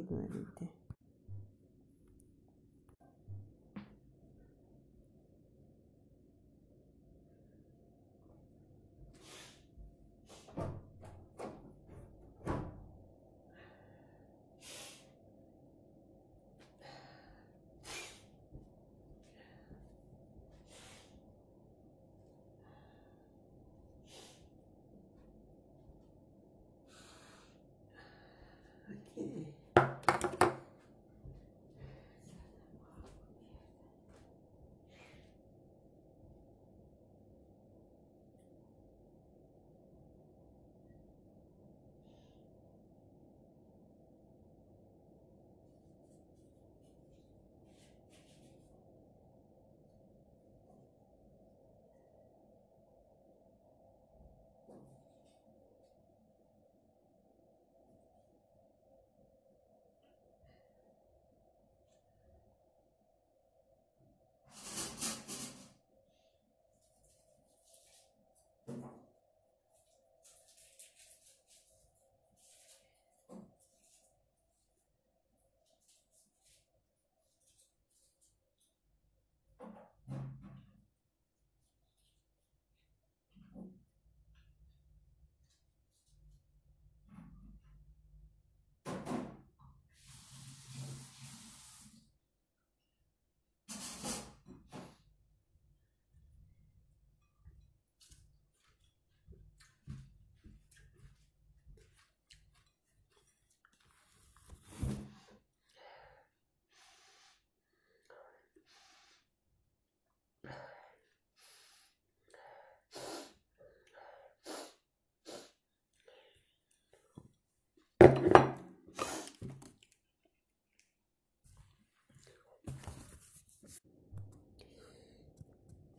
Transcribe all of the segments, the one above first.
っらでて。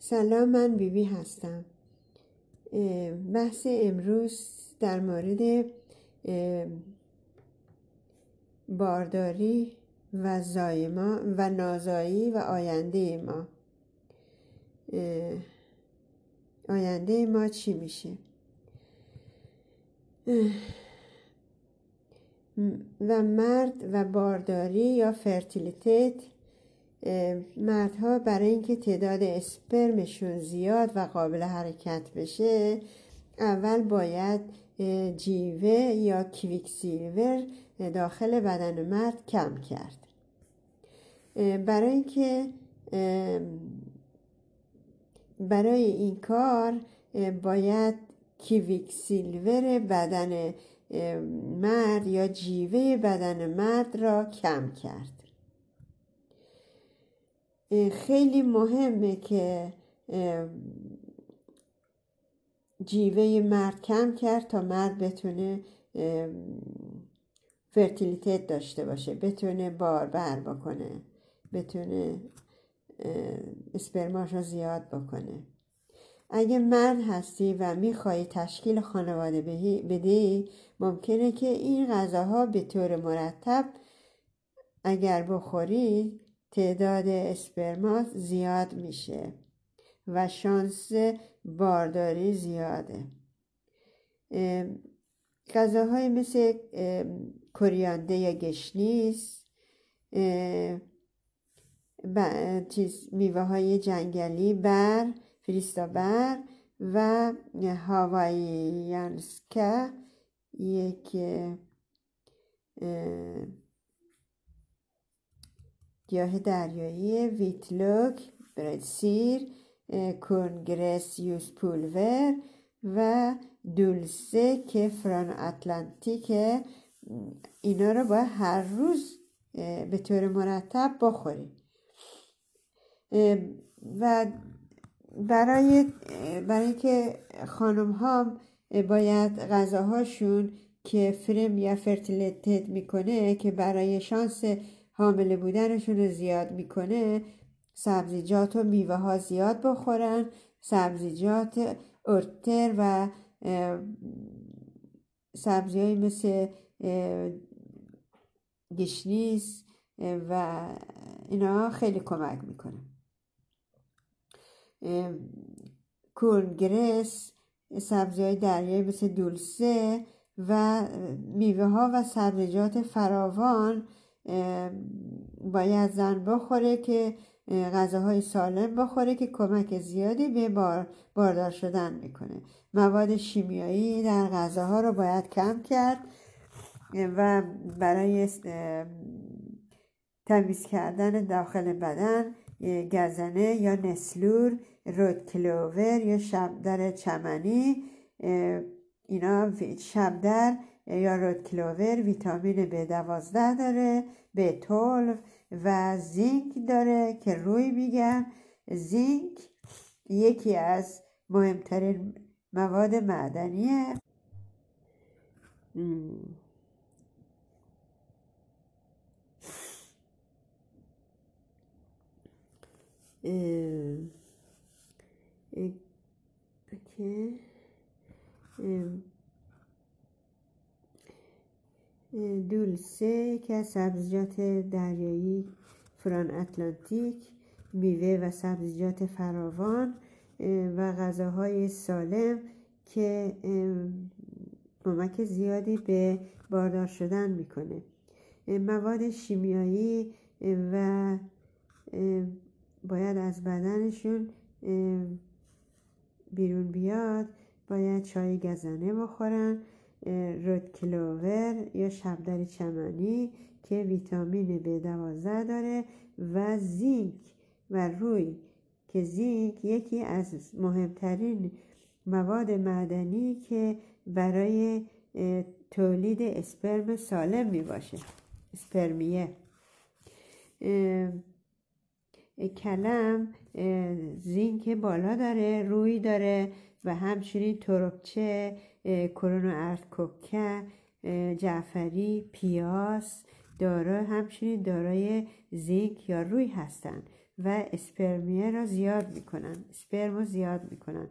سلام من بیبی هستم. بحث امروز در مورد بارداری و زایمان و نازایی و آینده ما. آینده ما چی میشه؟ و مرد و بارداری یا fertilitet مردها برای اینکه تعداد اسپرمشون زیاد و قابل حرکت بشه اول باید جیوه یا kvicksilver داخل بدن مرد کم کرد. برای اینکه برای این کار باید kvicksilver بدن مرد یا جیوه بدن مرد را کم کرد. خیلی مهمه که جیوه مرد کم کرد تا مرد بتونه فرتیلیتت داشته باشه بتونه باربر بکنه بتونه اسپرماش رو زیاد بکنه. اگه مرد هستی و می‌خوای تشکیل خانواده بدی ممکنه که این غذاها به طور مرتب اگر بخوری تعداد اسپرمات زیاد میشه و شانس بارداری زیاده. غذاهای مثل کریانده یا گشنیز میوه های جنگلی بر فریستا بر و هاوایانسکا یک گیاه دریایی ویتلوک برسیر کنگرسیوس پولور و دولسه که فران اتلانتیکه اینا رو باید هر روز به طور مرتب بخوری. و برای برای که خانم ها باید غذاهاشون که främja fertilitet می‌کنه که برای شانس حامله بودنشون رو زیاد می‌کنه. سبزیجات و میوه ها زیاد بخورن. سبزیجات örter و سبزی های مثل گشنیز و اینا خیلی کمک می‌کنه. کورنگرس سبزی های دریایی مثل دولسه و میوه ها و سبزیجات فراوان باید زن بخوره که غذاهای سالم بخوره که کمک زیادی به باردار شدن می‌کنه. مواد شیمیایی در غذاها رو باید کم کرد و برای تمیز کردن داخل بدن گزنه یا نسلور رودکلوور یا شبدر چمنی اینا شبدر یا رودکلوور ویتامین ب دوازده داره ب 12 و زینک داره که روی میگن زینک یکی از مهمترین مواد معدنیه. دولسه که سبزیجات دریایی فران اتلانتیک میوه و سبزیجات فراوان و غذاهای سالم که کمک زیادی به باردار شدن می‌کنه. مواد شیمیایی و باید از بدنشون بیرون بیاد باید چای گزنه بخورن رود کلوور یا شبدر چمنی که ویتامین ب دوازده داره و زینک و روی که زینک یکی از مهمترین مواد معدنی که برای تولید اسپرم سالم می باشه اسپرمیه کلم زینک بالا داره روی داره و همچنین تربچه کرونو ارتکوکه جعفری پیاس دارا همچنین دارای زینک یا روی هستند و اسپرمیه را زیاد می‌کنن اسپرم رو زیاد می‌کنن.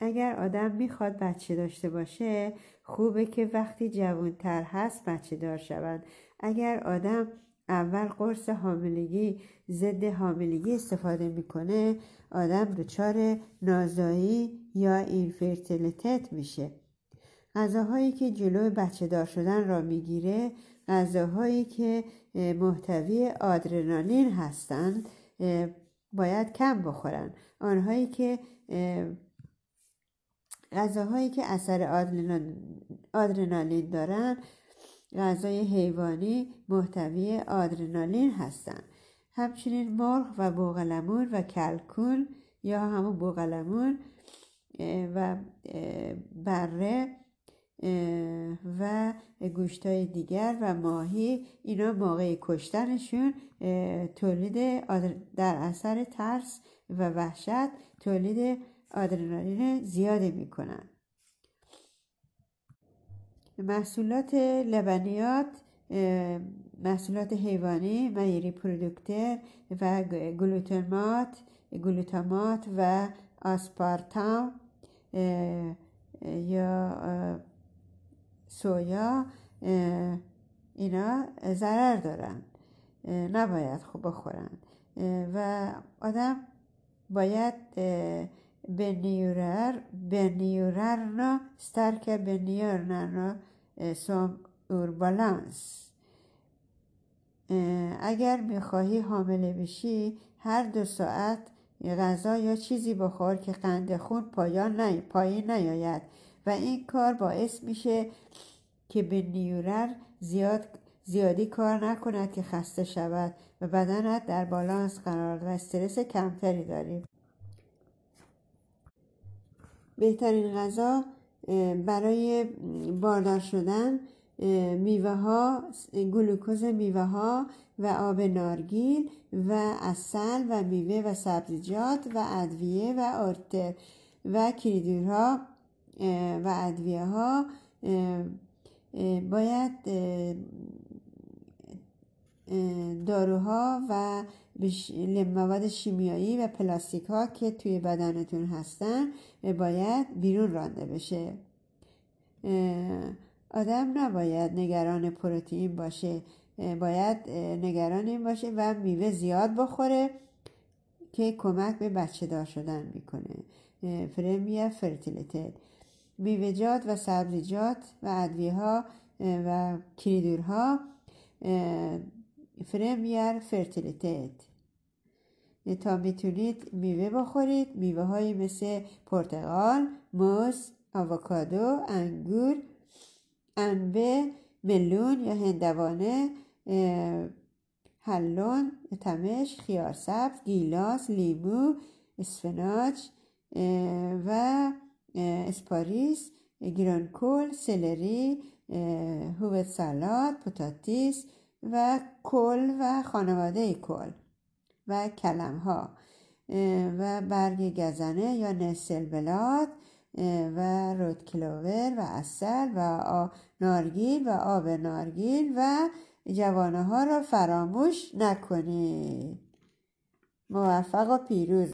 اگر آدم می‌خواد بچه داشته باشه خوبه که وقتی جوانتر هست بچه دار شود اگر آدم اول قرص حاملگی ضد حاملگی استفاده می‌کنه آدم دچار نازایی یا اینفرتیلیتت میشه. غذاهایی که جلو بچه دار شدن را می‌گیره غذاهایی که محتوی آدرنالین هستند باید کم بخورن. آنهایی که غذاهایی که اثر آدرنالین دارن غذای حیوانی محتوی آدرنالین هستند همچنین مرغ و بوغلمون و کلکون یا همون بوغلمون و بره و گوشتای دیگر و ماهی اینا موقع کشتنشون تولید در اثر ترس و وحشت تولید آدرنالین زیادی می‌کنن. محصولات لبنیات محصولات حیوانی میری پرودکتر و گلوتامات گلوتامات و آسپارتام یا سویا اینا ضرر دارن. نباید خوب بخورن. و آدم باید به نیورر به نیوررنا سترک به نیوررنا سوم بالانس. اگر می‌خواهی حامله بشی هر دو ساعت غذا یا چیزی بخور که قند خون پایان نی... پایین نیاید. و این کار باعث میشه که به نیورر زیاد زیادی کار نکند که خسته شود و بدنت در بالانس قرار و استرس کمتری داریم بهترین غذا برای باردار شدن میوه ها گلوکوز میوه ها و آب نارگیل و اصل و میوه و سبزیجات و ادویه و ارتر و کلیدورها و ادویه ها باید داروها و مواد شیمیایی و پلاستیک ها که توی بدنتون هستن باید بیرون رانده بشه. آدم نباید نگران پروتئین باشه. باید نگران این باشه و میوه زیاد بخوره که کمک به بچه دار شدن می‌کنه. främja fertilitet میوه‌جات و سبزیجات و ادویه ها و kryddor ها främjar fertilitet تا می‌تونید میوه بخورید میوه های مثل پرتقال، موز، آووکادو، انگور، انبه، melon یا هندوانه، هلو، تمشک، خیار سبز، گیلاس، لیمو، اسفناج و اسپاریس، گرانکول، سلری، هوت سالاد، پوتاتیس و کل و خانواده کل و کلم ها و برگ گزنه یا نسل بلاد و رود کلوور و اصل و نارگیل و آب نارگیل و جوانه ها را فراموش نکنید. موفق و پیروز.